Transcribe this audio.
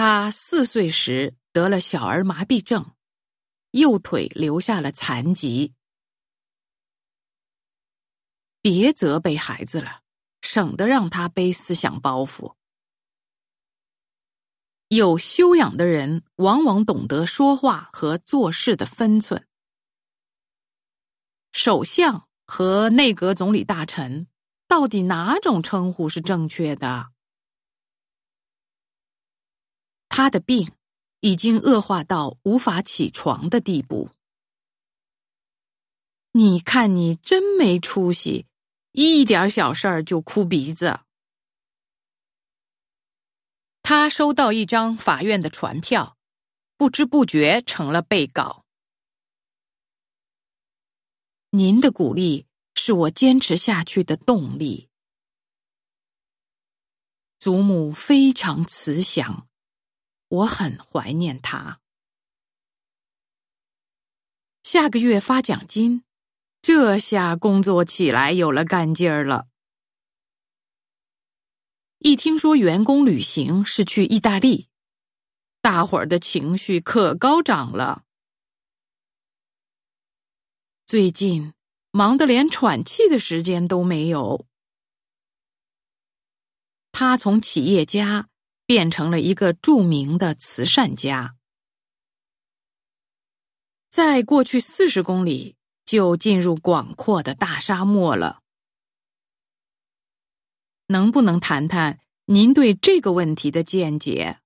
他四岁时得了小儿麻痹症，右腿留下了残疾。别责备孩子了，省得让他背思想包袱。有修养的人往往懂得说话和做事的分寸。首相和内阁总理大臣，到底哪种称呼是正确的？他的病已经恶化到无法起床的地步。你看，你真没出息，一点小事儿就哭鼻子。他收到一张法院的传票，不知不觉成了被告。您的鼓励是我坚持下去的动力。祖母非常慈祥，我很怀念他。下个月发奖金，这下工作起来有了干劲儿了。一听说员工旅行是去意大利，大伙儿的情绪可高涨了。最近忙得连喘气的时间都没有。他从企业家变成了一个著名的慈善家，在过去四十公里就进入广阔的大沙漠了。能不能谈谈您对这个问题的见解？